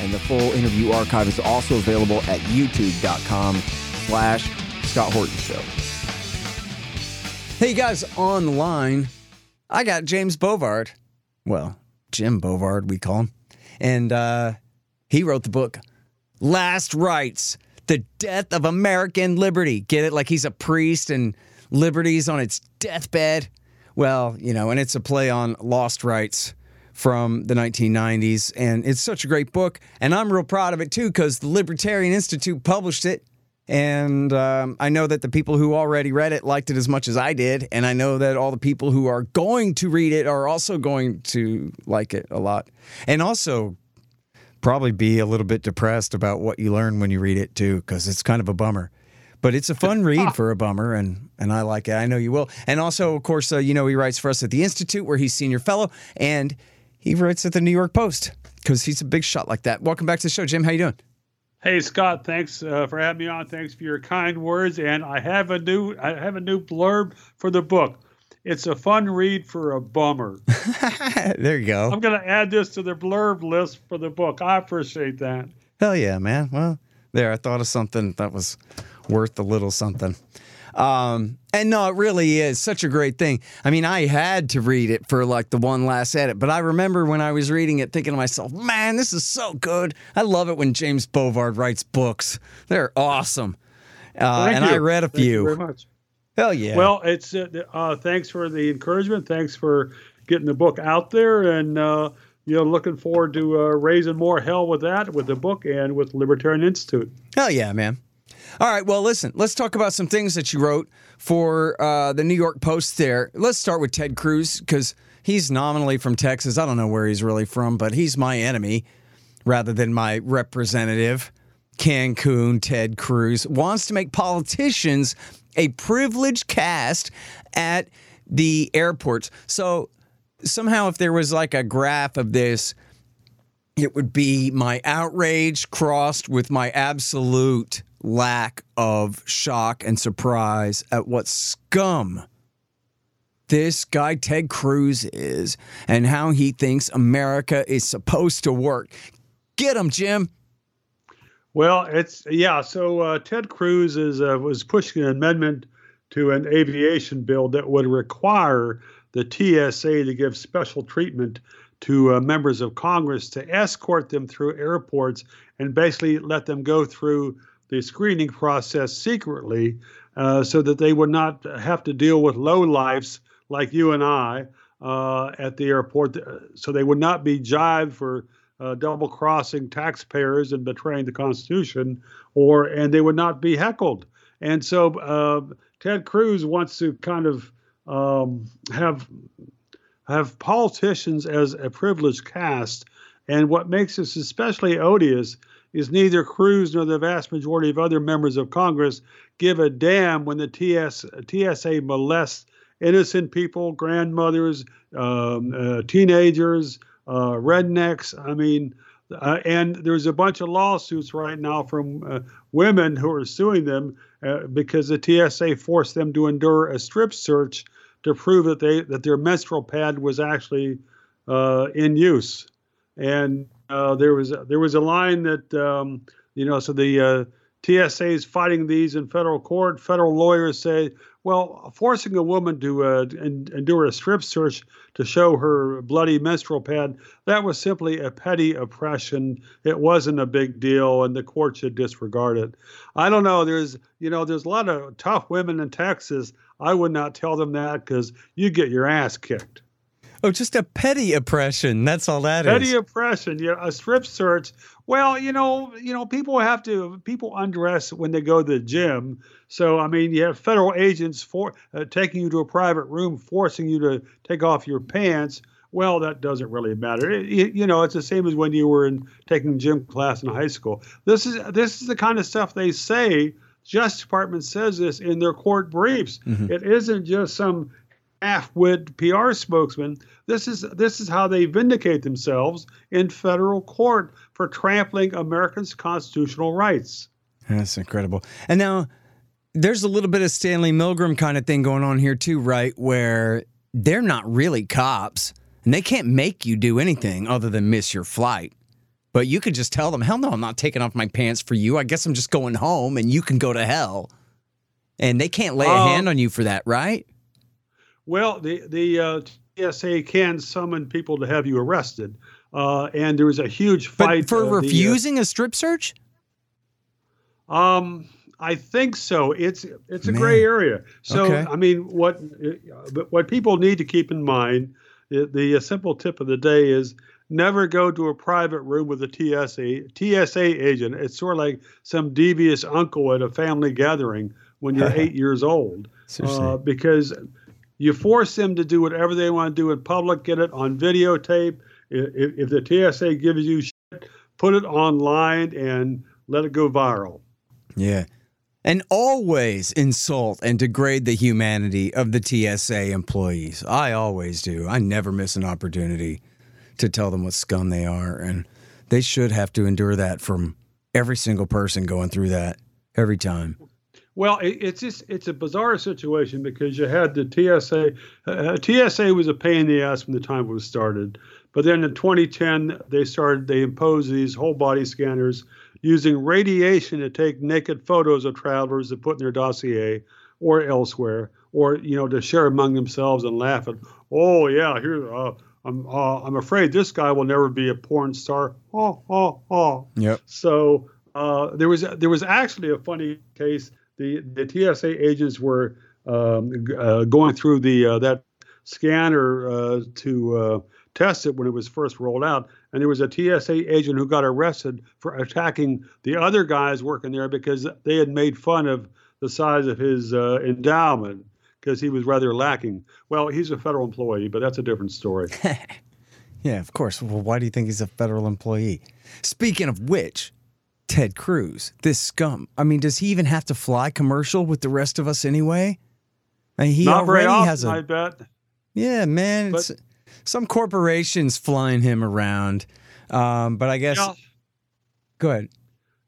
and the full interview archive is also available at youtube.com slash Scott Horton Show. Hey guys, online, I got James Bovard. Well, Jim Bovard, we call him. And uh, he wrote the book, Last Rights, The Death of American Liberty. Get it? Like he's a priest and liberty's on its deathbed. Well, you know, and it's a play on lost rights from the 1990s. And it's such a great book. And I'm real proud of it too, because the Libertarian Institute published it. And um, I know that the people who already read it liked it as much as I did. And I know that all the people who are going to read it are also going to like it a lot. And also, probably be a little bit depressed about what you learn when you read it too, because it's kind of a bummer. But it's a fun read for a bummer, and and I like it. I know you will. And also, of course, uh, you know he writes for us at the Institute, where he's senior fellow, and he writes at the New York Post because he's a big shot like that. Welcome back to the show, Jim. How you doing? Hey Scott, thanks uh, for having me on. Thanks for your kind words, and I have a new I have a new blurb for the book. It's a fun read for a bummer. there you go. I'm going to add this to the blurb list for the book. I appreciate that. Hell yeah, man. Well, there, I thought of something that was worth a little something. Um, and no, it really is such a great thing. I mean, I had to read it for like the one last edit, but I remember when I was reading it thinking to myself, man, this is so good. I love it when James Bovard writes books. They're awesome. Uh, and you. I read a few. Thank few. you very much. Hell yeah. Well, it's uh, uh, thanks for the encouragement. Thanks for getting the book out there, and uh, you know, looking forward to uh, raising more hell with that, with the book, and with Libertarian Institute. Hell yeah, man. All right, well, listen, let's talk about some things that you wrote for uh, the New York Post there. Let's start with Ted Cruz because he's nominally from Texas. I don't know where he's really from, but he's my enemy rather than my representative. Cancun, Ted Cruz wants to make politicians a privileged caste at the airports. So somehow, if there was like a graph of this, it would be my outrage crossed with my absolute lack of shock and surprise at what scum this guy Ted Cruz is and how he thinks America is supposed to work. Get him, Jim. Well, it's yeah. So uh, Ted Cruz is uh, was pushing an amendment to an aviation bill that would require the TSA to give special treatment to uh, members of Congress to escort them through airports and basically let them go through the screening process secretly uh, so that they would not have to deal with low lives like you and I uh, at the airport. So they would not be jived for uh, double crossing taxpayers and betraying the Constitution, or and they would not be heckled. And so uh, Ted Cruz wants to kind of um, have have politicians as a privileged caste. And what makes this especially odious is neither Cruz nor the vast majority of other members of Congress give a damn when the TS, TSA molests innocent people, grandmothers, um, uh, teenagers, uh, rednecks. I mean, uh, and there's a bunch of lawsuits right now from uh, women who are suing them uh, because the TSA forced them to endure a strip search to prove that they that their menstrual pad was actually uh, in use. And uh, there was there was a line that um, you know so the uh, TSA is fighting these in federal court. Federal lawyers say, well, forcing a woman to uh, endure a strip search to show her bloody menstrual pad that was simply a petty oppression. It wasn't a big deal, and the court should disregard it. I don't know. There's you know there's a lot of tough women in Texas. I would not tell them that because you get your ass kicked. Oh, just a petty oppression. That's all that petty is. petty oppression. Yeah, a strip search. Well, you know, you know, people have to people undress when they go to the gym. So I mean, you have federal agents for uh, taking you to a private room, forcing you to take off your pants, Well, that doesn't really matter. It, it, you know, it's the same as when you were in taking gym class in high school. This is this is the kind of stuff they say. Justice Department says this in their court briefs. Mm-hmm. It isn't just some half-wit PR spokesman. This is this is how they vindicate themselves in federal court for trampling Americans' constitutional rights. That's incredible. And now there's a little bit of Stanley Milgram kind of thing going on here too, right? Where they're not really cops and they can't make you do anything other than miss your flight. But you could just tell them, hell no, I'm not taking off my pants for you. I guess I'm just going home and you can go to hell. And they can't lay a um, hand on you for that, right? Well, the, the uh, TSA can summon people to have you arrested. Uh, and there was a huge fight. But for uh, refusing the, a strip search? Um, I think so. It's it's a Man. gray area. So okay. I mean, what what people need to keep in mind, the, the simple tip of the day is never go to a private room with a TSA TSA agent. It's sort of like some devious uncle at a family gathering when you're eight years old, uh, because you force them to do whatever they want to do in public. Get it on videotape. If, if the TSA gives you shit, put it online and let it go viral. Yeah and always insult and degrade the humanity of the TSA employees. I always do. I never miss an opportunity to tell them what scum they are. And they should have to endure that from every single person going through that every time. Well, it's just it's a bizarre situation because you had the TSA. Uh, TSA was a pain in the ass from the time it was started, but then in 2010 they started they imposed these whole body scanners using radiation to take naked photos of travelers to put in their dossier or elsewhere, or you know to share among themselves and laugh at, oh yeah, here uh, I'm uh, I'm afraid this guy will never be a porn star. Oh oh oh. Yep. So uh, there was there was actually a funny case. The the TSA agents were um, uh, going through the uh, that scanner uh, to test it when it was first rolled out, and there was a TSA agent who got arrested for attacking the other guys working there because they had made fun of the size of his uh, endowment because he was rather lacking. Well, he's a federal employee, but that's a different story. yeah, of course. Well, why do you think he's a federal employee? Speaking of which, Ted Cruz, this scum. I mean, does he even have to fly commercial with the rest of us anyway? I mean, he Not already often, has a. I bet. Yeah, man. But, some corporations flying him around. Um, but I guess. Yeah. Go ahead.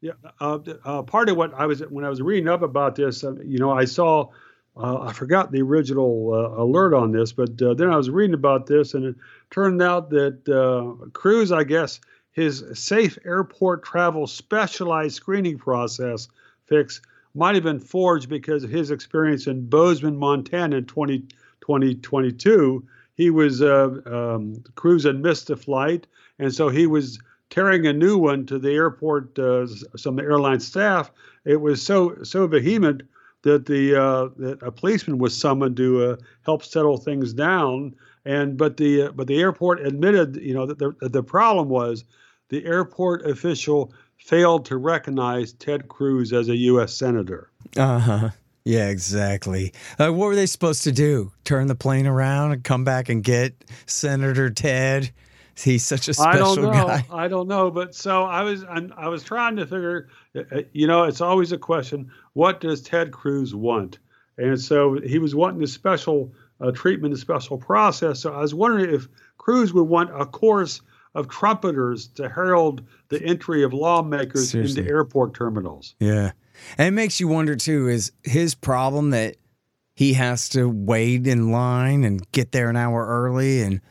Yeah, uh, uh, part of what I was when I was reading up about this, uh, you know, I saw, uh, I forgot the original uh, alert on this, but uh, then I was reading about this, and it turned out that Cruz, I guess, his safe airport travel specialized screening process fix might have been forged because of his experience in Bozeman, Montana in 20, 2022 he was uh, um, had missed a flight, and so he was tearing a new one to the airport. Uh, some airline staff. It was so so vehement that the uh, that a policeman was summoned to uh, help settle things down. And but the uh, but the airport admitted, you know, that the the problem was the airport official failed to recognize Ted Cruz as a U.S. senator. Uh huh. Yeah, exactly. Uh, what were they supposed to do? Turn the plane around and come back and get Senator Ted? He's such a special I don't know. guy. I don't know, but so I was. I was trying to figure. Uh, uh, you know, it's always a question. What does Ted Cruz want? And so he was wanting a special uh, treatment, a special process. So I was wondering if Cruz would want a course of trumpeters to herald the entry of lawmakers Seriously. into airport terminals. Yeah. And it makes you wonder too is his problem that he has to wait in line and get there an hour early and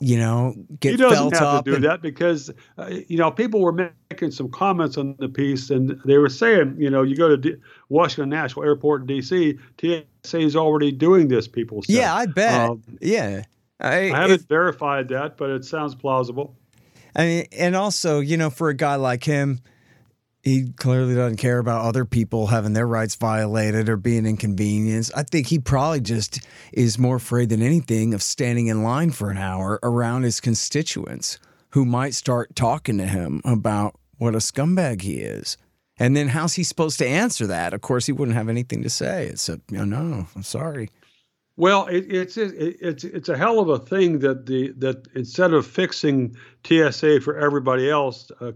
you know get felt up. he doesn't have to do and, that because uh, you know people were making some comments on the piece and they were saying you know you go to D- Washington National Airport in D.C. TSA is already doing this. People say. yeah, I bet. Um, yeah, I, I haven't verified that, but it sounds plausible. I mean, and also you know for a guy like him he clearly doesn't care about other people having their rights violated or being inconvenienced. I think he probably just is more afraid than anything of standing in line for an hour around his constituents who might start talking to him about what a scumbag he is. And then how's he supposed to answer that? Of course, he wouldn't have anything to say. It's a, you know, no, I'm sorry. Well, it, it's it, it's it's a hell of a thing that the that instead of fixing TSA for everybody else, uh,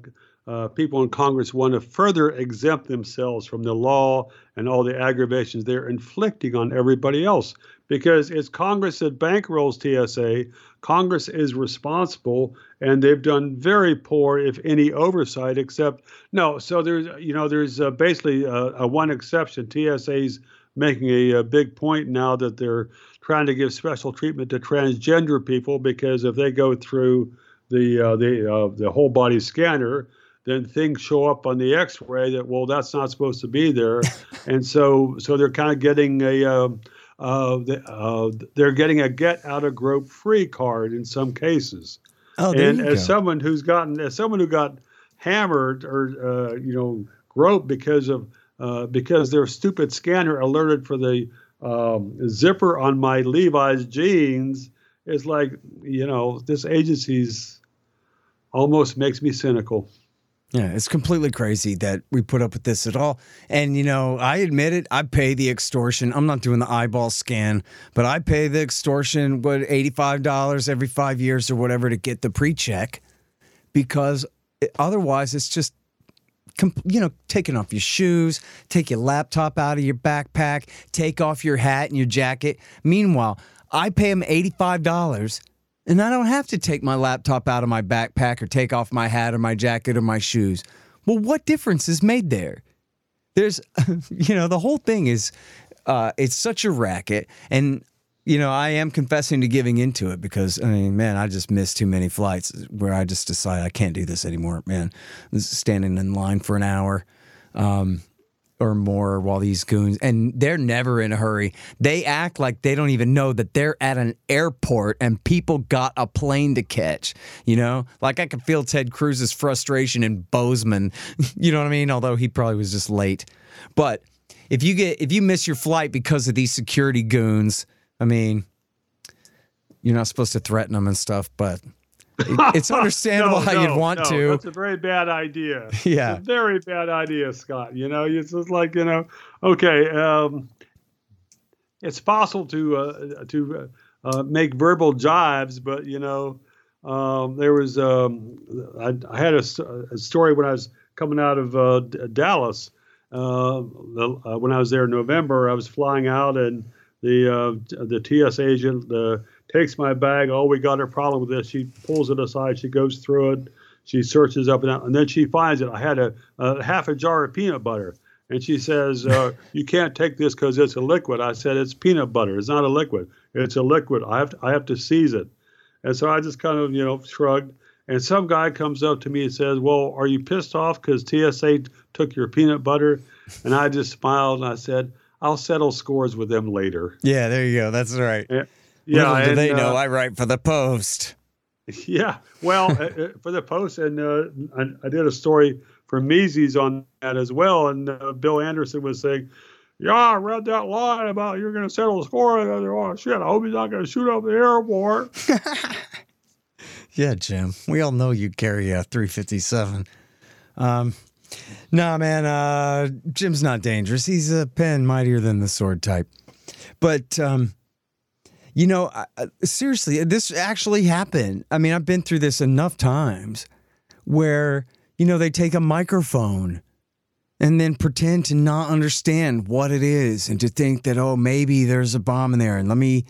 uh, people in Congress want to further exempt themselves from the law and all the aggravations they're inflicting on everybody else. Because it's Congress that bankrolls TSA. Congress is responsible, and they've done very poor, if any, oversight. Except no, so there's you know there's uh, basically a, a, one exception. TSA's making a, a big point now that they're trying to give special treatment to transgender people because if they go through the uh, the uh, the whole body scanner, then things show up on the X-ray that well that's not supposed to be there, and so so they're kind of getting a uh, uh, uh, they're getting a get out of grope free card in some cases. Oh, and as go. someone who's gotten as someone who got hammered or uh, you know groped because of uh, because their stupid scanner alerted for the um, zipper on my Levi's jeans is like you know this agency's almost makes me cynical. Yeah, it's completely crazy that we put up with this at all. And, you know, I admit it, I pay the extortion. I'm not doing the eyeball scan, but I pay the extortion, what, $85 every five years or whatever to get the pre check because otherwise it's just, you know, taking off your shoes, take your laptop out of your backpack, take off your hat and your jacket. Meanwhile, I pay them $85 and I don't have to take my laptop out of my backpack or take off my hat or my jacket or my shoes. Well, what difference is made there? There's, you know, the whole thing is, uh, it's such a racket. And, you know, I am confessing to giving into it because, I mean, man, I just missed too many flights where I just decide I can't do this anymore, man. Standing in line for an hour. Um, or more while these goons and they're never in a hurry. They act like they don't even know that they're at an airport and people got a plane to catch. You know, like I could feel Ted Cruz's frustration in Bozeman. you know what I mean? Although he probably was just late. But if you get if you miss your flight because of these security goons, I mean, you're not supposed to threaten them and stuff, but it's understandable no, how no, you'd want no, to. That's a very bad idea. Yeah, very bad idea, Scott. You know, it's just like you know, okay, um, it's possible to uh, to uh, make verbal jibes, but you know, um, there was um, I, I, had a, a, story when I was coming out of uh, Dallas. Uh, the, uh, when I was there in November, I was flying out and the uh, the TS agent, the takes my bag. Oh, we got a problem with this. She pulls it aside. She goes through it. She searches up and down, and then she finds it. I had a, a half a jar of peanut butter, and she says, uh, "You can't take this because it's a liquid." I said, "It's peanut butter. It's not a liquid. It's a liquid. I have to, I have to seize it." And so I just kind of you know shrugged. And some guy comes up to me and says, "Well, are you pissed off because TSA took your peanut butter?" And I just smiled and I said, "I'll settle scores with them later." Yeah, there you go. That's right. Yeah. Yeah, Little do they know uh, I write for the Post. Yeah, well, uh, uh, for the Post, and uh, I, I, did a story for Mises on that as well. And uh, Bill Anderson was saying, "Yeah, I read that line about you're going to settle the score." And I said, "Oh shit, I hope he's not going to shoot up the airport." yeah, Jim, we all know you carry a 357. Um, nah, man, uh, Jim's not dangerous. He's a pen mightier than the sword type. But um, you know, seriously, this actually happened. I mean, I've been through this enough times where, you know, they take a microphone and then pretend to not understand what it is and to think that, oh, maybe there's a bomb in there. And let me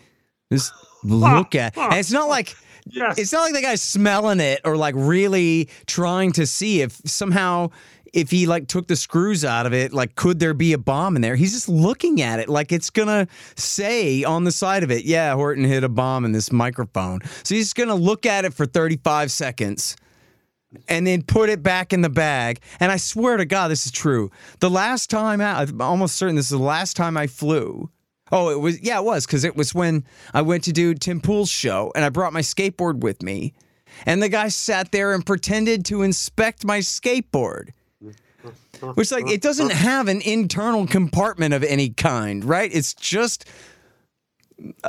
just look at And it's not like. Yes. It's not like the guy's smelling it or like really trying to see if somehow if he like took the screws out of it, like could there be a bomb in there? He's just looking at it like it's gonna say on the side of it, yeah, Horton hit a bomb in this microphone. So he's gonna look at it for 35 seconds and then put it back in the bag. And I swear to God, this is true. The last time out, I'm almost certain this is the last time I flew. Oh, it was yeah, it was because it was when I went to do Tim Pool's show and I brought my skateboard with me. And the guy sat there and pretended to inspect my skateboard. Which like it doesn't have an internal compartment of any kind, right? It's just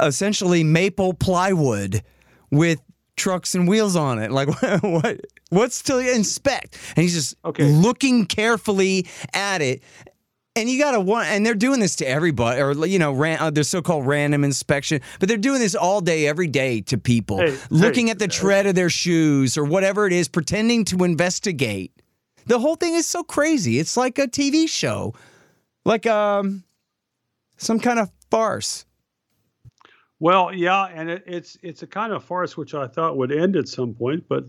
essentially maple plywood with trucks and wheels on it. Like what what's to inspect? And he's just okay. looking carefully at it And you gotta want, and they're doing this to everybody, or you know, ran, uh, their so-called random inspection. But they're doing this all day, every day to people, Hey, looking hey, at the tread of their shoes or whatever it is, pretending to investigate. The whole thing is so crazy. It's like a TV show, like um, some kind of farce. Well, yeah, and it, it's it's a kind of farce which I thought would end at some point, but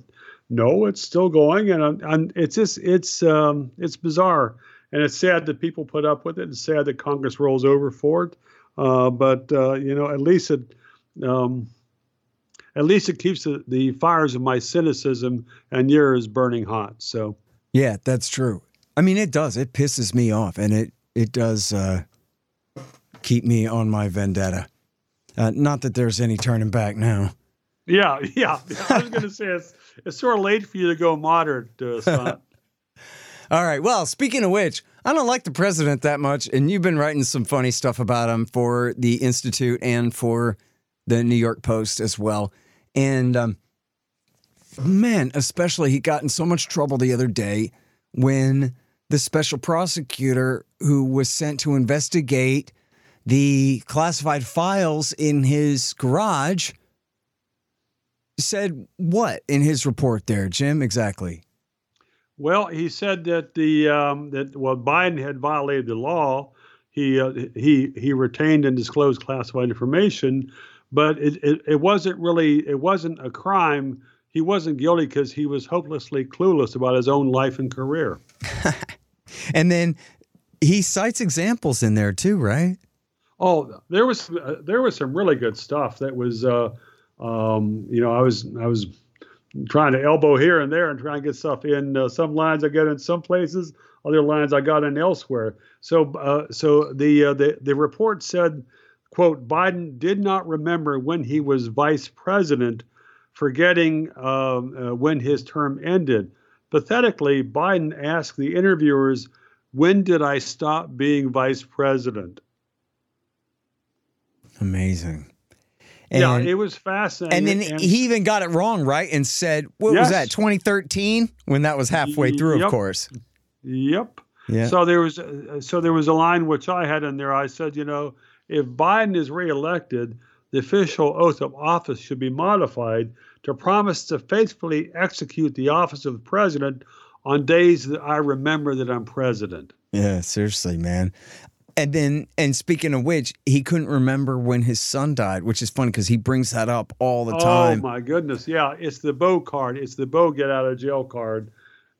no, it's still going, and, and it's just it's um, it's bizarre, and it's sad that people put up with it. It's sad that Congress rolls over for it, uh, but uh, you know, at least it. Um, at least it keeps the, the fires of my cynicism and yours burning hot. So, Yeah, that's true. I mean, it does. It pisses me off, and it it does uh, keep me on my vendetta. Uh, not that there's any turning back now. yeah, yeah. I was going to say it's it's sort of late for you to go moderate, uh, Scott. All right. Well, speaking of which, I don't like the president that much, and you've been writing some funny stuff about him for the Institute and for the New York Post as well. And um, man, especially he got in so much trouble the other day when the special prosecutor who was sent to investigate the classified files in his garage said what in his report there, Jim? Exactly. Well, he said that the um, that well Biden had violated the law. He uh, he he retained and disclosed classified information, but it, it, it wasn't really it wasn't a crime. He wasn't guilty because he was hopelessly clueless about his own life and career. And then he cites examples in there too, right? Oh, there was uh, there was some really good stuff that was uh, um, you know I was I was trying to elbow here and there and trying to get stuff in uh, some lines I get in some places, other lines I got in elsewhere. So uh, so the uh, the the report said, quote Biden did not remember when he was vice president, forgetting um, uh, when his term ended. Pathetically, Biden asked the interviewers, "When did I stop being vice president?" Amazing. yeah, And- it was fascinating. And then he even got it wrong, right? And said, what was Yes. that, 2013? When that was halfway through, of course. Yep. Yeah. So there was uh, so there was a line which I had in there. I said, you know, if Biden is reelected, the official oath of office should be modified to promise to faithfully execute the office of the president on days that I remember that I'm president. yeah, seriously, man. And then, and speaking of which, he couldn't remember when his son died, which is funny because he brings that up all the time. Oh my goodness, yeah, it's the Beau card. It's the Beau get out of jail card,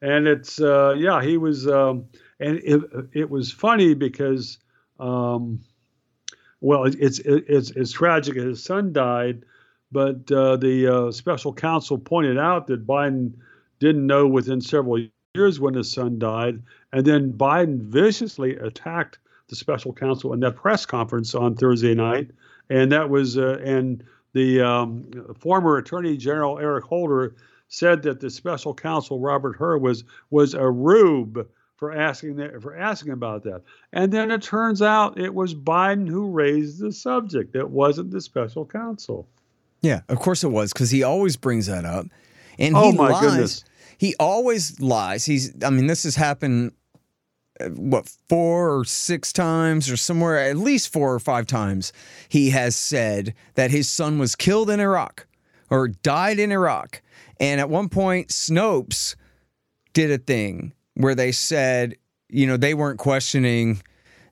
and it's uh, yeah, he was, um, and it it was funny because, um, well, it's it's it's tragic. His son died, but uh, the uh, special counsel pointed out that Biden didn't know within several years when his son died, and then Biden viciously attacked the special counsel in that press conference on Thursday night, and that was uh, and the um, former Attorney General Eric Holder said that the special counsel Robert Hur was was a rube for asking that for asking about that. And then it turns out it was Biden who raised the subject. It wasn't the special counsel. Yeah, of course it was because he always brings that up, and Oh, he my lies. goodness. He always lies. He's. I mean, this has happened. uh, What four or six times, or somewhere at least four or five times, he has said that his son was killed in Iraq or died in Iraq. And at one point, Snopes did a thing where they said, you know, they weren't questioning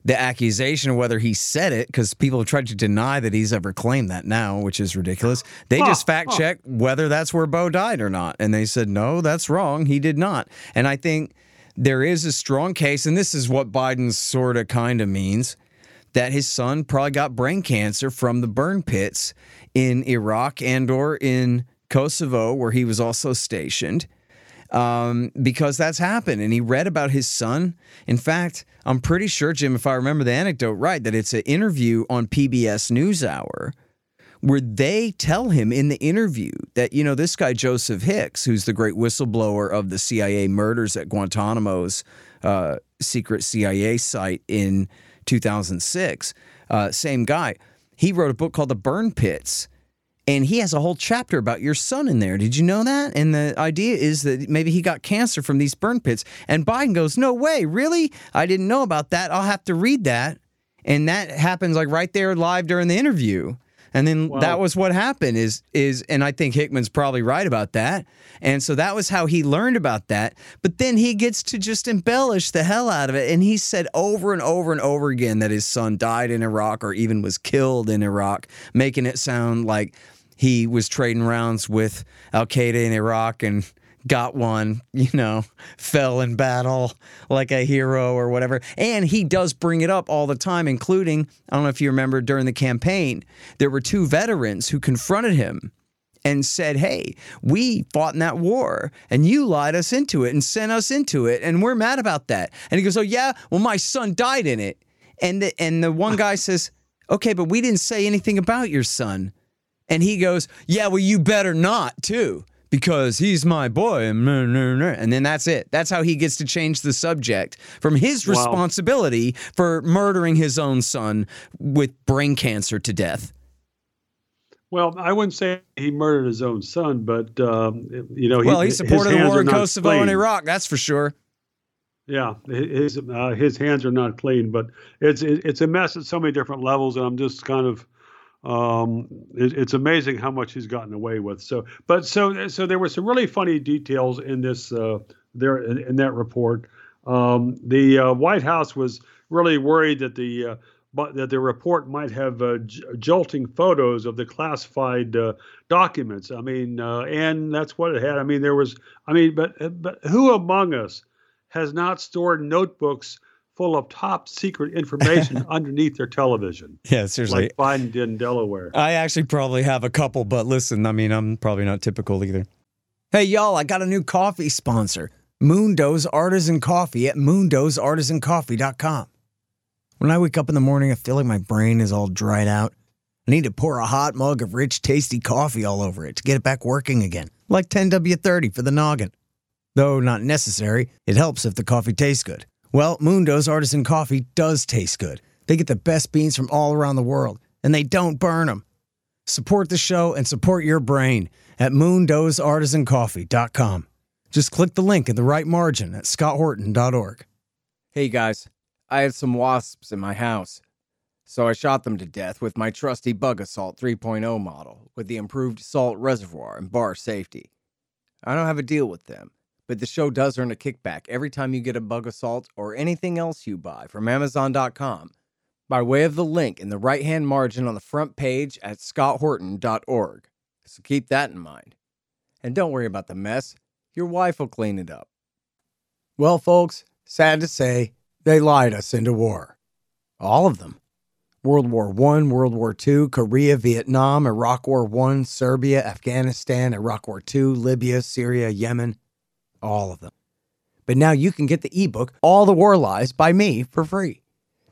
the accusation of whether he said it because people have tried to deny that he's ever claimed that now, which is ridiculous. They Huh, just fact huh. check whether that's where Beau died or not. And they said, no, that's wrong. He did not. And I think there is a strong case, and this is what Biden sort of kind of means that his son probably got brain cancer from the burn pits in Iraq and or in Kosovo where he was also stationed um, because that's happened. And he read about his son. In fact, I'm pretty sure, Jim, if I remember the anecdote right, that it's an interview on PBS NewsHour where they tell him in the interview that, you know, this guy, Joseph Hicks, who's the great whistleblower of the CIA murders at Guantanamo's uh, secret CIA site in 2006, uh, same guy, he wrote a book called The Burn Pits. And he has a whole chapter about your son in there. Did you know that? And the idea is that maybe he got cancer from these burn pits. And Biden goes, No way, really? I didn't know about that. I'll have to read that. And that happens like right there live during the interview. And then wow. that was what happened is is and I think Hickman's probably right about that. And so that was how he learned about that. But then he gets to just embellish the hell out of it and he said over and over and over again that his son died in Iraq or even was killed in Iraq, making it sound like he was trading rounds with Al Qaeda in Iraq and got one, you know, fell in battle like a hero or whatever. And he does bring it up all the time, including, I don't know if you remember during the campaign, there were two veterans who confronted him and said, Hey, we fought in that war and you lied us into it and sent us into it. And we're mad about that. And he goes, Oh, yeah, well, my son died in it. And the, and the one guy says, Okay, but we didn't say anything about your son. And he goes, Yeah, well, you better not, too because he's my boy. And then that's it. That's how he gets to change the subject from his wow. responsibility for murdering his own son with brain cancer to death. Well, I wouldn't say he murdered his own son, but um, you know, well, he, he supported the war in Kosovo clean. and Iraq. That's for sure. Yeah, his uh, his hands are not clean, but it's it's a mess at so many different levels, and I'm just kind of um, it, it's amazing how much he's gotten away with. So, but so so there were some really funny details in this uh, there in, in, that report. Um, the uh, White House was really worried that the uh, but that the report might have uh, j- jolting photos of the classified uh, documents. I mean, uh, and that's what it had. I mean, there was. I mean, but but who among us has not stored notebooks full of top secret information underneath their television. Yeah, seriously. Like Biden did in Delaware. I actually probably have a couple, but listen, I mean, I'm probably not typical either. Hey, y'all, I got a new coffee sponsor Moondo's Artisan Coffee at moondosartisancoffee.com. When I wake up in the morning, I feel like my brain is all dried out. I need to pour a hot mug of rich, tasty coffee all over it to get it back working again, like 10W30 for the noggin. Though not necessary, it helps if the coffee tastes good. Well, Moondo's artisan coffee does taste good. They get the best beans from all around the world, and they don't burn them. Support the show and support your brain at moondosartisancoffee.com. Just click the link in the right margin at scotthorton.org. Hey guys, I had some wasps in my house, so I shot them to death with my trusty Bug-A-Salt 3.0 model with the improved salt reservoir and bar safety. I don't have a deal with them but the show does earn a kickback every time you get a Bug-A-Salt or anything else you buy from Amazon.com by way of the link in the right hand margin on the front page at scotthorton.org. So keep that in mind. And don't worry about the mess, your wife will clean it up. Well, folks, sad to say, they lied us into war. All of them. World War I, World War II, Korea, Vietnam, Iraq War I, Serbia, Afghanistan, Iraq War II, Libya, Syria, Yemen all of them. But now you can get the ebook, All the War Lies by me, for free.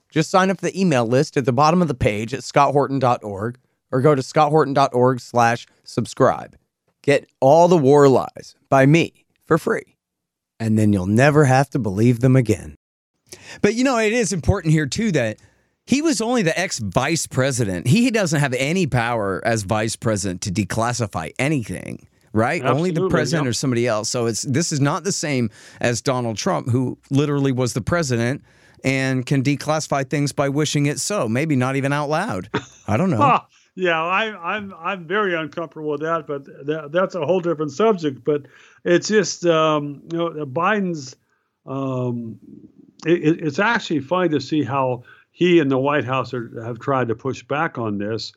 Just sign up for the email list at the bottom of the page at scotthorton.org or go to scotthorton.org slash subscribe. Get All the War Lies by me for free. And then you'll never have to believe them again. But you know, it is important here too that he was only the ex vice president. He doesn't have any power as vice president to declassify anything right? Absolutely, Only the president or somebody else. So it's this is not the same as Donald Trump, who literally was the president and can declassify things by wishing it so. Maybe not even out loud. I don't know. yeah, I, I'm I'm very uncomfortable with that, but that, that's a whole different subject. But it's just um, you know Biden's. Um, it, it's actually funny to see how he and the White House are, have tried to push back on this,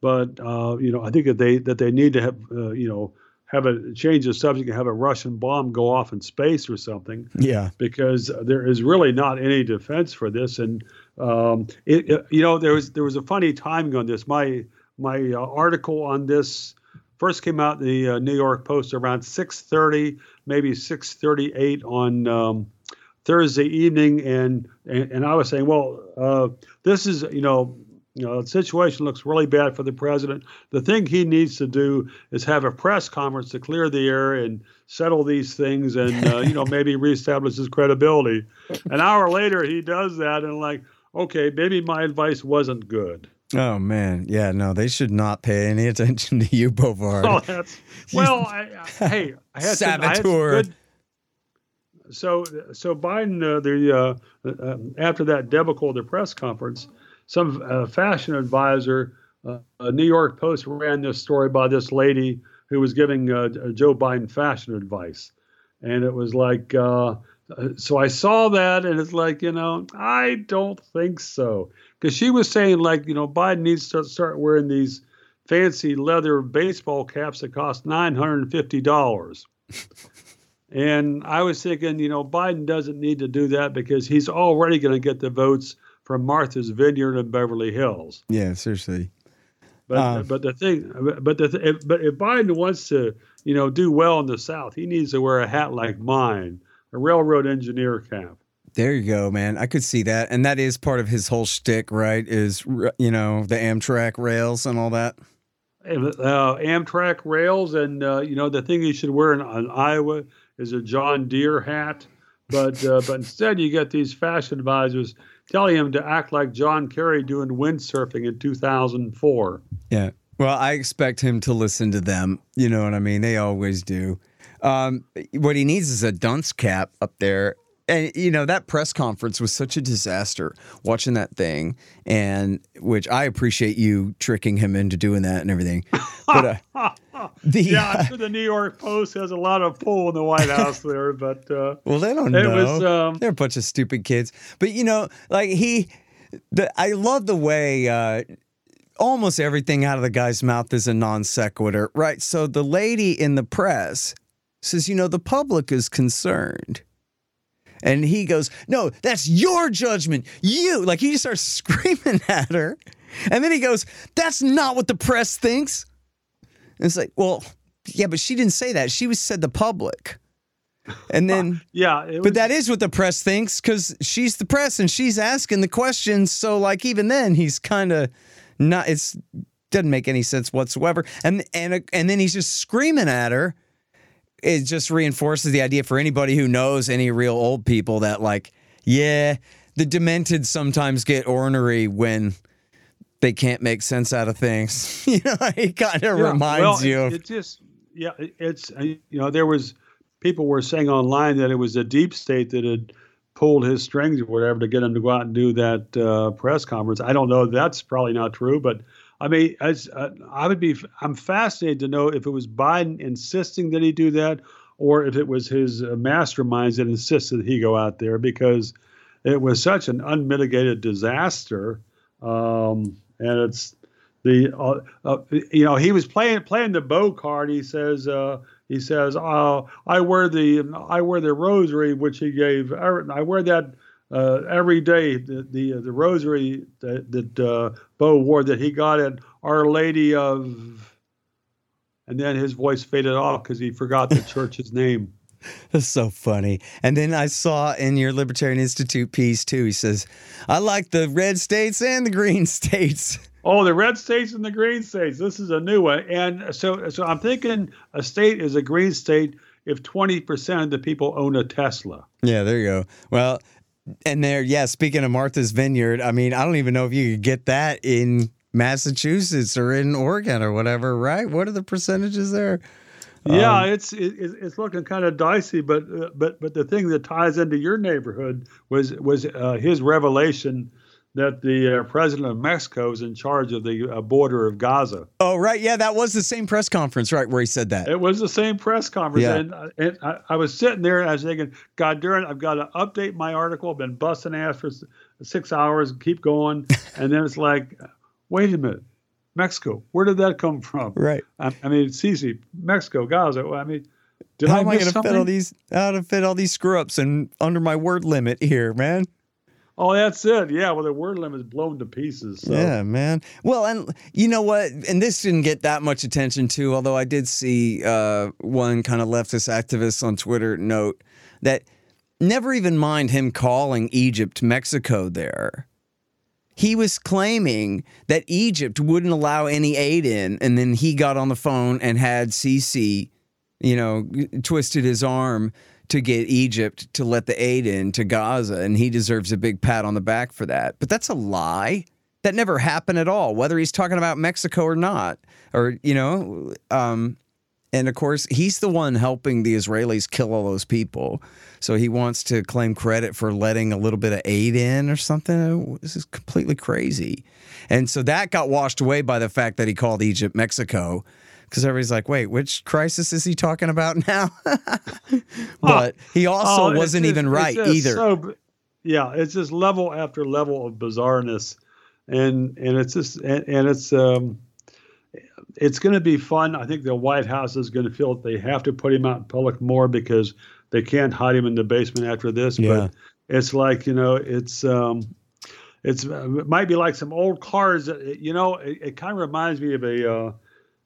but uh, you know I think that they that they need to have uh, you know have a change the subject and have a Russian bomb go off in space or something. Yeah. Because there is really not any defense for this, and um, it, it, you know there was there was a funny timing on this. My my uh, article on this first came out in the uh, New York Post around 6:30, maybe 6:38 on. Um, Thursday evening, and, and, and I was saying, well, uh, this is you know you know, the situation looks really bad for the president. The thing he needs to do is have a press conference to clear the air and settle these things, and uh, you know maybe reestablish his credibility. An hour later, he does that, and like, okay, maybe my advice wasn't good. Oh man, yeah, no, they should not pay any attention to you, Bovard. Oh, that's well. I, I, hey, I had some- I had Saboteur. so, so Biden, uh, the uh, uh, after that debacle the press conference, some uh, fashion advisor, uh, uh, New York Post ran this story by this lady who was giving uh, Joe Biden fashion advice, and it was like. Uh, so I saw that, and it's like, you know, I don't think so, because she was saying like, you know, Biden needs to start wearing these fancy leather baseball caps that cost nine hundred and fifty dollars. and I was thinking, you know, Biden doesn't need to do that because he's already going to get the votes from Martha's Vineyard in Beverly Hills. Yeah, seriously. But Uh. but the thing, but the if, but if Biden wants to, you know, do well in the South, he needs to wear a hat like mine, a railroad engineer cap. There you go, man. I could see that, and that is part of his whole shtick, right? Is you know the Amtrak rails and all that. uh, Amtrak rails, and uh, you know the thing you should wear in, in Iowa is a John Deere hat, but uh, but instead you get these fashion advisors telling him to act like John Kerry doing windsurfing in 2004. Yeah. Well, I expect him to listen to them. You know what I mean? They always do. Um, what he needs is a dunce cap up there. And you know that press conference was such a disaster. Watching that thing, and which I appreciate you tricking him into doing that and everything. But uh, the Yeah, I'm sure the New York Post has a lot of pull in the White House there, but uh, Well, they don't It know. was, um, They're a bunch of stupid kids. But you know, like he, the I love the way uh, almost everything out of the guy's mouth is a non sequitur, right? So the lady in the press says, you know, the public is concerned. And he goes, No, that's your judgment. You. Like he just starts screaming at her. And then he goes, That's not what the press thinks. And it's like, Well, yeah, but she didn't say that. She was said the public. And then yeah, it was, but that is what the press thinks because she's the press and she's asking the questions. So, like, even then, he's kind of not. It's doesn't make any sense whatsoever. And and and then he's just screaming at her. It just reinforces the idea for anybody who knows any real old people that, like, yeah, the demented sometimes get ornery when they can't make sense out of things. you know, it kind of Yeah, reminds well, you it, of. it just yeah it's uh, you know there was people were saying online that it was a deep state that had pulled his strings or whatever to get him to go out and do that uh, press conference i don't know that's probably not true but i mean as uh, i would be i'm fascinated to know if it was biden insisting that he do that or if it was his uh, masterminds that insisted that he go out there because it was such an unmitigated disaster um, and it's the uh, uh, you know he was playing playing the Beau card. He says uh, he says uh, I wear the I wear the rosary which he gave. I wear that uh, every day. The the, the rosary that that uh, Beau wore that he got at Our Lady of. And then his voice faded off because he forgot the church's name. That's so funny. And then I saw in your Libertarian Institute piece too, he says, I like the red states and the green states. Oh, the red states and the green states. This is a new one. And so so I'm thinking a state is a green state if 20% of the people own a Tesla. Yeah, there you go. Well, and there, yeah, speaking of Martha's Vineyard, I mean, I don't even know if you could get that in Massachusetts or in Oregon or whatever, right? What are the percentages there? Yeah, Um, it's it, it's looking kind of dicey, but uh, but but the thing that ties into your neighborhood was was uh, his revelation that the uh, president of Mexico is in charge of the uh, border of Gaza. Oh, right. Yeah, that was the same press conference, right, where he said that. It was the same press conference, Yeah. and, uh, and I, I was sitting there and I was thinking, God darn, it, I've got to update my article. I've been busting ass for six hours, and keep going, and then it's like, wait a minute, Mexico, where did that come from? Right. I, I mean, Sisi, Mexico, Gaza. I mean, did How I am I going to fit all these? How to fit all these screw ups and under my word limit here, man? Oh, that's it. Yeah. Well, the word limit is blown to pieces. So. Yeah, man. Well, and you know what? And this didn't get that much attention too, although I did see uh, one kind of leftist activist on Twitter note that never even mind him calling Egypt Mexico there. He was claiming that Egypt wouldn't allow any aid in, and then he got on the phone and had Sisi, you know, twisted his arm to get Egypt to let the aid in to Gaza, and he deserves a big pat on the back for that. But that's a lie. that never happened at all, whether he's talking about Mexico or not, or you know, um, and of course he's the one helping the Israelis kill all those people, so he wants to claim credit for letting a little bit of aid in or something. This is completely crazy, and so that got washed away by the fact that he called Egypt Mexico. Because everybody's like, wait, which crisis is he talking about now? but he also Oh, wasn't just- even right either. so- yeah, it's just level after level of bizarreness, and and it's just and, and it's um, it's going to be fun. I think the White House is going to feel that they have to put him out in public more because they can't hide him in the basement after this. Yeah. But it's like you know, it's um, it's it might be like some old cars. that- You know, it, it kind of reminds me of a. Uh,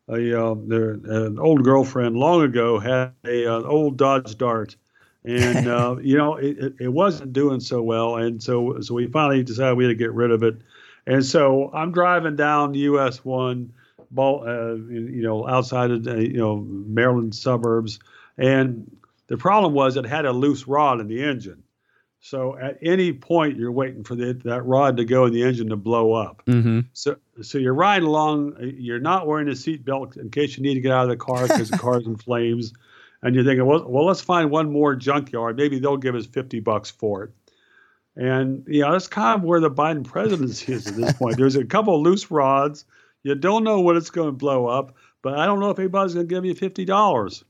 a uh, there, an old girlfriend long ago had a uh, old Dodge Dart, and uh, you know it, it, wasn't doing so well, and so so we finally decided we had to get rid of it, and so I'm driving down US one, ball, uh, you know outside of you know Maryland suburbs, and the problem was it had a loose rod in the engine, so at any point you're waiting for the, that rod to go in the engine to blow up. mm-hmm. So, so you're riding along. Uh, you're not wearing a seatbelt in case you need to get out of the car because the car's in flames, and you're thinking, well, well, let's find one more junkyard. Maybe they'll give us fifty bucks for it. And you know, that's kind of where the Biden presidency is at this point. There's a couple of loose rods. You don't know when it's going to blow up, but I don't know if anybody's going to give you fifty dollars.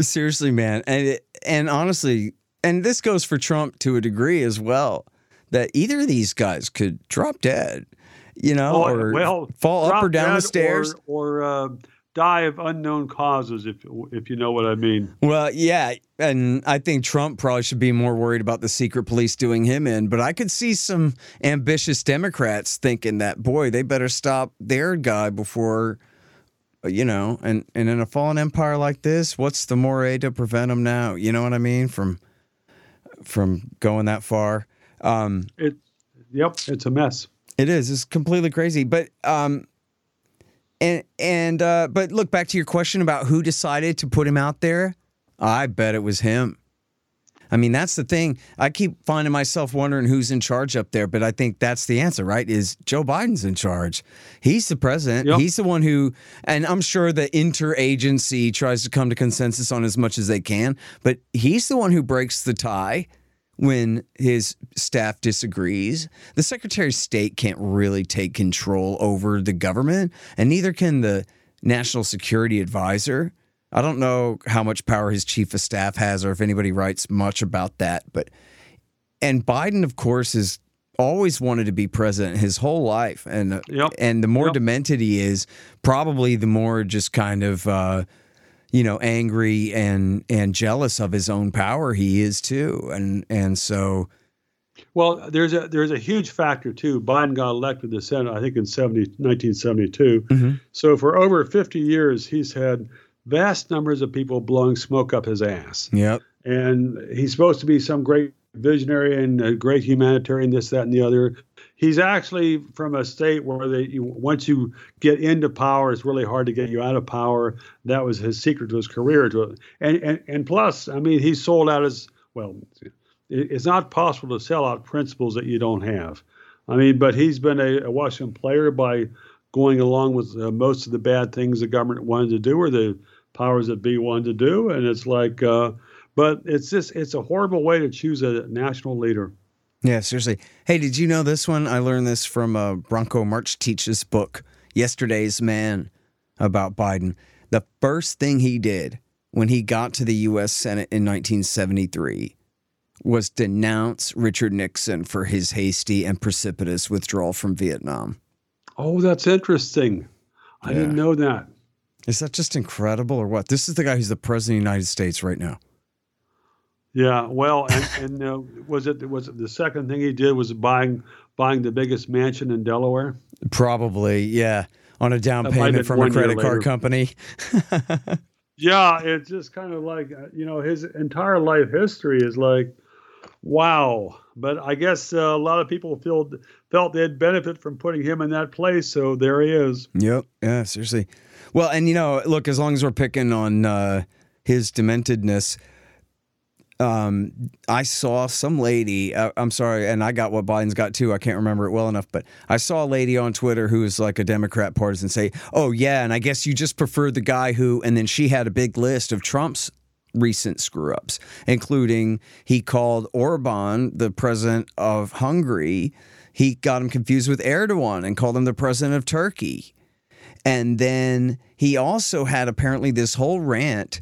Seriously, man, and and honestly, and this goes for Trump to a degree as well. That either of these guys could drop dead, you know, Oh, or well, fall up or down the stairs. or, or uh, die of unknown causes, if if you know what I mean. Well, yeah, and I think Trump probably should be more worried about the secret police doing him in. But I could see some ambitious Democrats thinking that, boy, they better stop their guy before, you know. And and in a fallen empire like this, what's the more to prevent them now? You know what I mean? From from going that far. Um, It, yep, it's a mess. It is. It's completely crazy. But um and and uh but look back to your question about who decided to put him out there. I bet it was him. I mean, that's the thing. I keep finding myself wondering who's in charge up there, but I think that's the answer, right? Is Joe Biden's in charge. He's the president. Yep. He's the one who and I'm sure the interagency tries to come to consensus on as much as they can, but he's the one who breaks the tie when his staff disagrees. The Secretary of State can't really take control over the government, and neither can the National Security Advisor. I don't know how much power his chief of staff has or if anybody writes much about that, but and Biden of course has always wanted to be president his whole life and Yep. and the more Yep. demented he is, probably the more just kind of uh you know angry and and jealous of his own power he is too and and so Well, there's a there's a huge factor too. Biden got elected to the Senate, I think, in 70, 1972. Mhm. So for over 50 years, he's had vast numbers of people blowing smoke up his ass. yep And he's supposed to be some great visionary and a great humanitarian, this, that, and the other. He's actually from a state where they you, once you get into power, it's really hard to get you out of power. That was his secret to his career. To and and and plus, I mean, he sold out his well. It's not possible to sell out principles that you don't have. I mean, but he's been a, a Washington player by going along with uh, most of the bad things the government wanted to do or the powers that be wanted to do, and it's like. Uh, but it's just it's a horrible way to choose a national leader. Yeah seriously. Hey did you know this one? I learned this from uh, Branko Marcetic's book yesterday's man about biden. The first thing he did when he got to the u.s senate in 1973 was denounce richard nixon for his hasty and precipitous withdrawal from vietnam. Oh, that's interesting. I didn't know that. is that just incredible or what? This is the guy who's the president of the united states right now Yeah, well, and, and uh, was it was it the second thing he did was buying buying the biggest mansion in Delaware? Probably, yeah. On a down That payment from a credit card company. Yeah, it's just kind of like uh, you know his entire life history is like, wow. But I guess uh, a lot of people feel felt they'd benefit from putting him in that place, so there he is. yep. Yeah, seriously. Well, and you know, look, as long as we're picking on uh, his dementedness, um, I saw some lady. Uh, I'm sorry, and I got what Biden's got too. I can't remember it well enough, but I saw a lady on Twitter who was like a Democrat partisan say, "Oh yeah, and I guess you just prefer the guy who." And then she had a big list of Trump's recent screw ups, including he called Orban the president of Hungary. He got him confused with Erdogan and called him the president of Turkey. And then he also had apparently this whole rant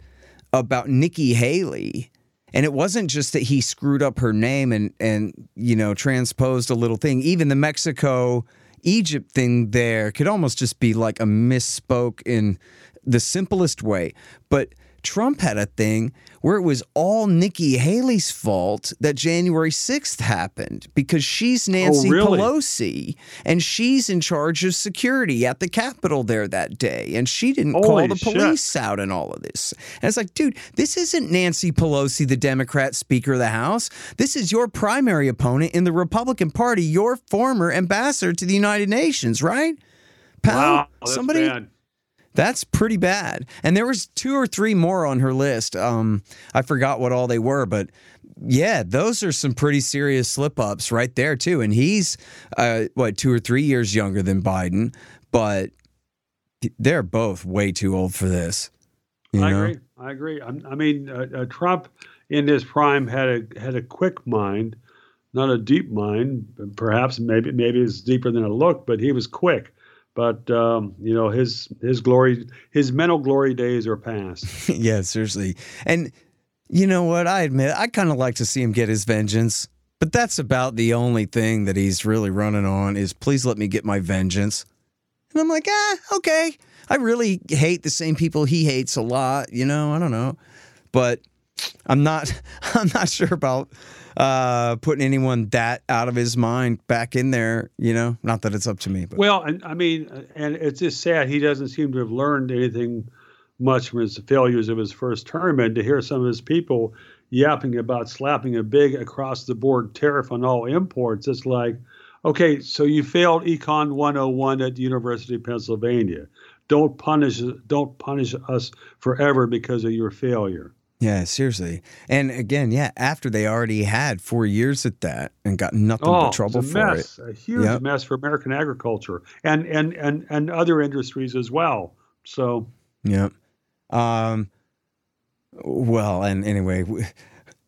about Nikki Haley. And it wasn't just that he screwed up her name and and you know transposed a little thing. Even the Mexico Egypt thing there could almost just be like a misspoke in the simplest way. But Trump had a thing where it was all Nikki Haley's fault that January 6th happened because she's oh, Nancy Oh, really? Pelosi and she's in charge of security at the Capitol there that day. And she didn't call the shit. police out in all of this. And it's like, dude, this isn't Nancy Pelosi, the Democrat Speaker of the House. This is your primary opponent in the Republican Party, your former ambassador to the United Nations, right? Pal, Wow, somebody bad. That's pretty bad. And there was two or three more on her list. Um, I forgot what all they were, but yeah, those are some pretty serious slip ups right there too. And he's uh, what two or three years younger than Biden, but they're both way too old for this. You I know? agree. I agree. I'm, I mean, uh, uh, Trump in his prime had a had a quick mind, not a deep mind. Perhaps maybe maybe it's deeper than it looked, but he was quick. But um, you know, his his glory, his mental glory days are past. yeah, seriously. And you know what? I admit I kind of like to see him get his vengeance, but that's about the only thing that he's really running on is please let me get my vengeance. And I'm like, ah, okay. I really hate the same people he hates a lot, you know, I don't know. But I'm not I'm not sure about uh putting anyone that out of his mind back in there, you know. Not that it's up to me, but Well, and I mean, and it's just sad he doesn't seem to have learned anything much from his failures of his first term, and to hear some of his people yapping about slapping a big across the board tariff on all imports, it's like, okay, so you failed Econ 101 at the University of Pennsylvania. Don't punish don't punish us forever because of your failure. Yeah, seriously. And again, yeah, after they already had four years at that and got nothing Oh, but trouble it's a for mess, it. a huge Yep. mess for American agriculture and and and and other industries as well. So Yeah. Um. Well, and anyway, w-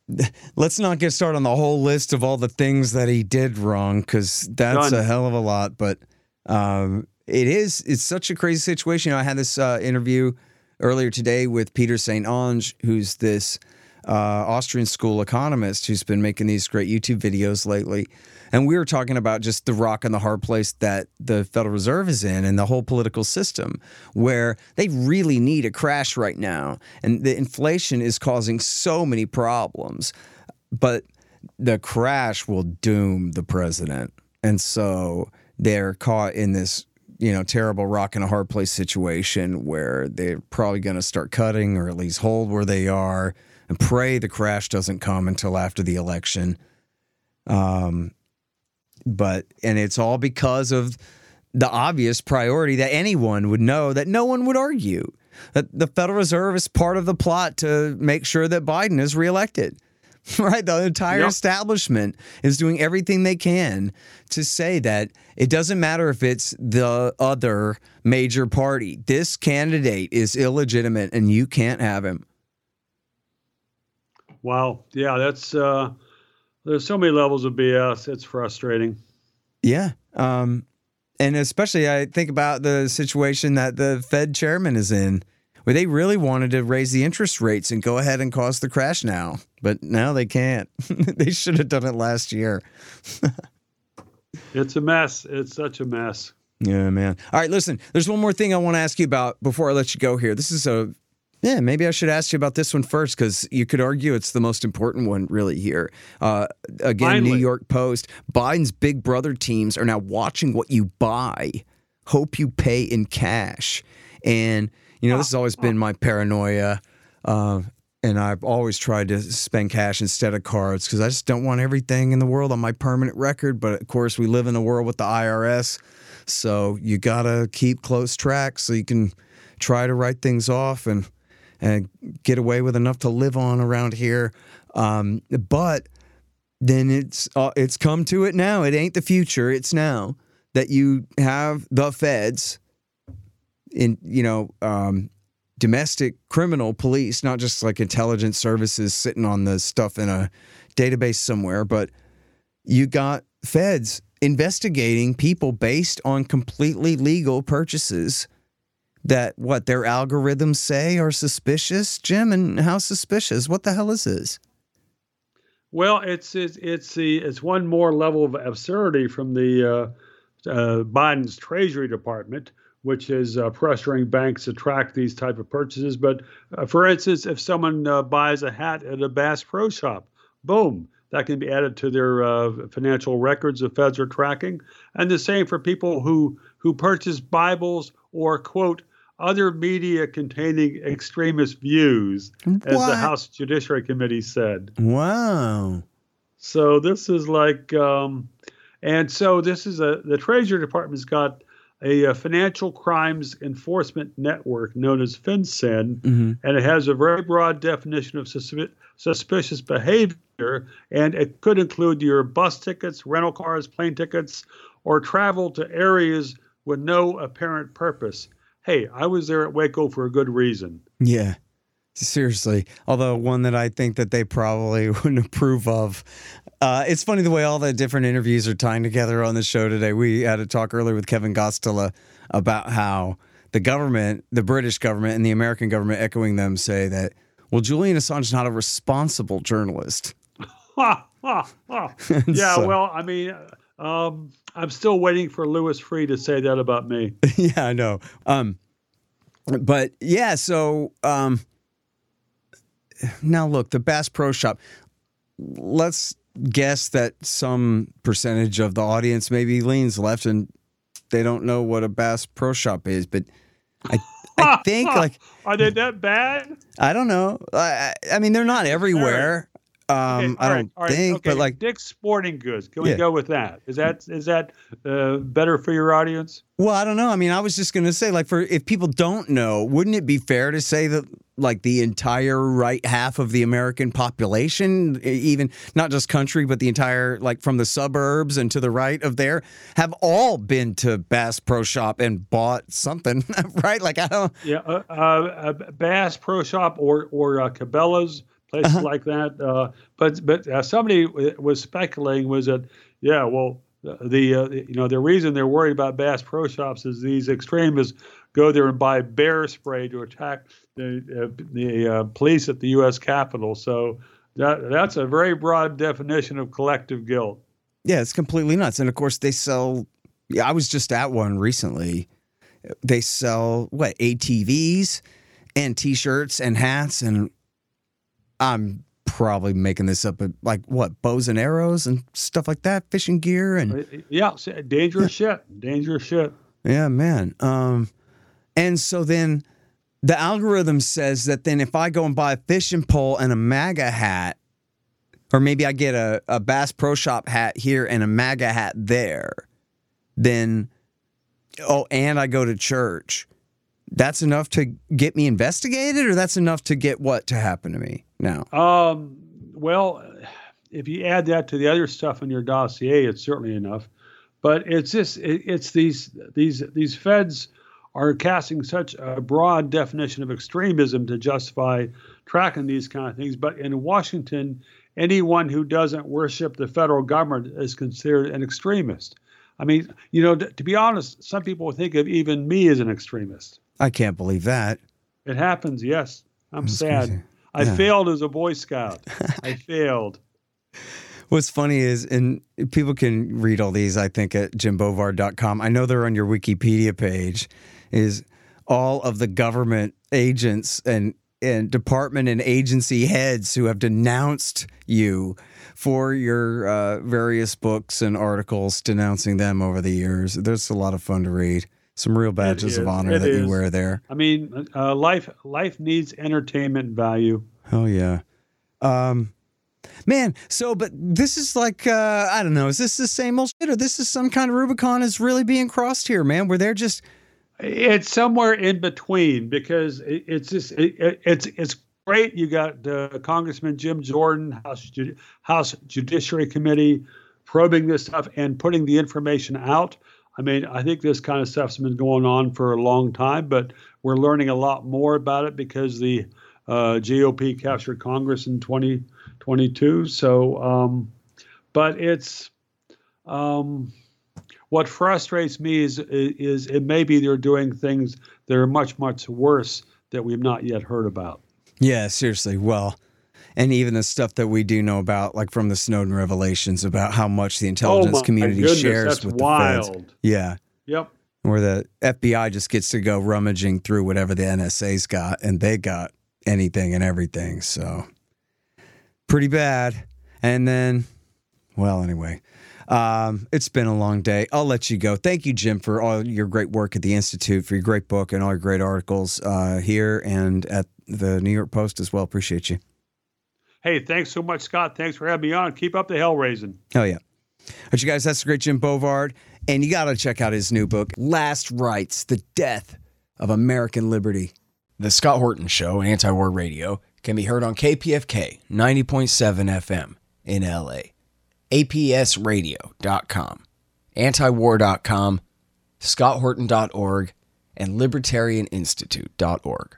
let's not get started on the whole list of all the things that he did wrong because that's a hell of a lot. But um, it is it's such a crazy situation. You know, I had this uh, interview earlier today with Peter St. Onge, who's this uh, Austrian school economist who's been making these great YouTube videos lately. And we were talking about just the rock and the hard place that the Federal Reserve is in and the whole political system, where they really need a crash right now. And the inflation is causing so many problems. But the crash will doom the president. And so they're caught in this, you know, terrible rock and a hard place situation where they're probably going to start cutting or at least hold where they are and pray the crash doesn't come until after the election. Um, but and it's all because of the obvious priority that anyone would know that no one would argue that the Federal Reserve is part of the plot to make sure that Biden is reelected. Right, the entire Yep. establishment is doing everything they can to say that it doesn't matter if it's the other major party. This candidate is illegitimate and you can't have him. Wow. Yeah, that's uh there's so many levels of BS. It's frustrating. Yeah. Um, and especially, I think about the situation that the Fed chairman is in, where they really wanted to raise the interest rates and go ahead and cause the crash now, but now they can't. they should have done it last year. It's a mess. It's such a mess. Yeah, man. All right, listen, there's one more thing I want to ask you about before I let you go here. This is a, yeah, maybe I should ask you about this one first because you could argue it's the most important one, really, here. Uh, again, New York Post Biden's big brother teams are now watching what you buy, hope you pay in cash. And, you know, this has always been my paranoia. Uh, and I've always tried to spend cash instead of cards because I just don't want everything in the world on my permanent record. But of course, we live in a world with the IRS. So you got to keep close track so you can try to write things off and and get away with enough to live on around here. Um, but then it's uh, it's come to it now. It ain't the future. It's now that you have the feds in you know um, domestic criminal police, not just like intelligence services sitting on the stuff in a database somewhere, but you got feds investigating people based on completely legal purchases that what their algorithms say are suspicious, Jim, and how suspicious? What the hell is this? Well, it's it's it's the it's one more level of absurdity from the uh, uh, Biden's Treasury Department, which is uh, pressuring banks to track these type of purchases. But uh, for instance, if someone uh, buys a hat at a Bass Pro Shop, boom, that can be added to their uh, financial records. The feds are tracking, and the same for people who who purchase Bibles or quote other media containing extremist views, what? as the House Judiciary Committee said. Wow. So this is like, um, and so this is a the Treasury Department's got a, a financial crimes enforcement network known as FinCEN, mm-hmm. and it has a very broad definition of susp- suspicious behavior, and it could include your bus tickets, rental cars, plane tickets, or travel to areas with no apparent purpose hey, I was there at Waco for a good reason. Yeah. Seriously, although one that I think that they probably wouldn't approve of. Uh, it's funny the way all the different interviews are tying together on the show today. We had a talk earlier with Kevin Gosztola about how the government, the British government, and the American government, echoing them, say that well, Julian Assange is not a responsible journalist. yeah, so, well, I mean, um, I'm still waiting for Louis Freeh to say that about me. yeah, I know. Um, but yeah, so um, now look, the Bass Pro Shop. Let's guess that some percentage of the audience maybe leans left and they don't know what a Bass Pro Shop is, but I I think like are they that bad? I don't know. I I mean they're not everywhere. Um, okay, I don't right, think, okay. but like Dick's Sporting Goods. Can we yeah. go with that? Is that is that uh, better for your audience? Well, I don't know. I mean, I was just going to say, like, for if people don't know, wouldn't it be fair to say that like the entire right half of the American population, even not just country, but the entire like from the suburbs and to the right of there, have all been to Bass Pro Shop and bought something, right? Like I don't. Yeah, uh, uh, Bass Pro Shop or or uh, Cabela's places uh-huh. like that. Uh, but but uh, somebody was speculating was that yeah, well the uh, you know the reason they're worried about Bass Pro Shops is these extremists go there and buy bear spray to attack the uh, the uh, police at the U.S. Capitol. So that that's a very broad definition of collective guilt. Yeah, it's completely nuts. And of course, they sell. Yeah, I was just at one recently. They sell what ATVs and T-shirts and hats and I'm probably making this up, but like what bows and arrows and stuff like that, fishing gear and uh, yeah, dangerous shit, dangerous shit. Yeah, man. Um, and so then the algorithm says that then if I go and buy a fishing pole and a MAGA hat, or maybe I get a, a Bass Pro Shop hat here and a MAGA hat there, then oh, and I go to church that's enough to get me investigated or that's enough to get what to happen to me now um, well if you add that to the other stuff in your dossier it's certainly enough but it's just it, it's these these these feds are casting such a broad definition of extremism to justify tracking these kind of things but in washington anyone who doesn't worship the federal government is considered an extremist i mean you know to, to be honest some people think of even me as an extremist I can't believe that. It happens, yes. I'm That's sad. Crazy. I yeah. failed as a Boy Scout. I failed. What's funny is, and people can read all these, I think, at jimbovard.com. I know they're on your Wikipedia page, is all of the government agents and, and department and agency heads who have denounced you for your uh, various books and articles denouncing them over the years. There's a lot of fun to read some real badges of honor it that is. you wear there. I mean, uh, life life needs entertainment value. Oh yeah, um, man. So, but this is like uh, I don't know. Is this the same old shit, or this is some kind of Rubicon is really being crossed here, man? Where they're just it's somewhere in between because it's just it, it's it's great. You got uh, Congressman Jim Jordan, House, Judi- House Judiciary Committee, probing this stuff and putting the information out. I mean, I think this kind of stuff's been going on for a long time, but we're learning a lot more about it because the uh, GOP captured Congress in 2022. So, um, but it's um, what frustrates me is, is it may be they're doing things that are much much worse that we've not yet heard about. Yeah, seriously. Well, and even the stuff that we do know about, like from the Snowden revelations, about how much the intelligence oh community goodness, shares with wild. the feds. Yeah, Yep. where the FBI just gets to go rummaging through whatever the NSA's got, and they got anything and everything. So pretty bad. And then, well, anyway, um, it's been a long day. I'll let you go. Thank you, Jim, for all your great work at the Institute, for your great book and all your great articles uh, here and at the New York Post as well. Appreciate you. Hey, thanks so much, Scott. Thanks for having me on. Keep up the hell raising. Oh yeah. But you guys, that's the great Jim Bovard. And you gotta check out his new book, Last Rights, The Death of American Liberty. The Scott Horton Show, Anti War Radio, can be heard on KPFK 90.7 FM in LA, APSradio.com, antiwar.com, scotthorton.org, and libertarianinstitute.org.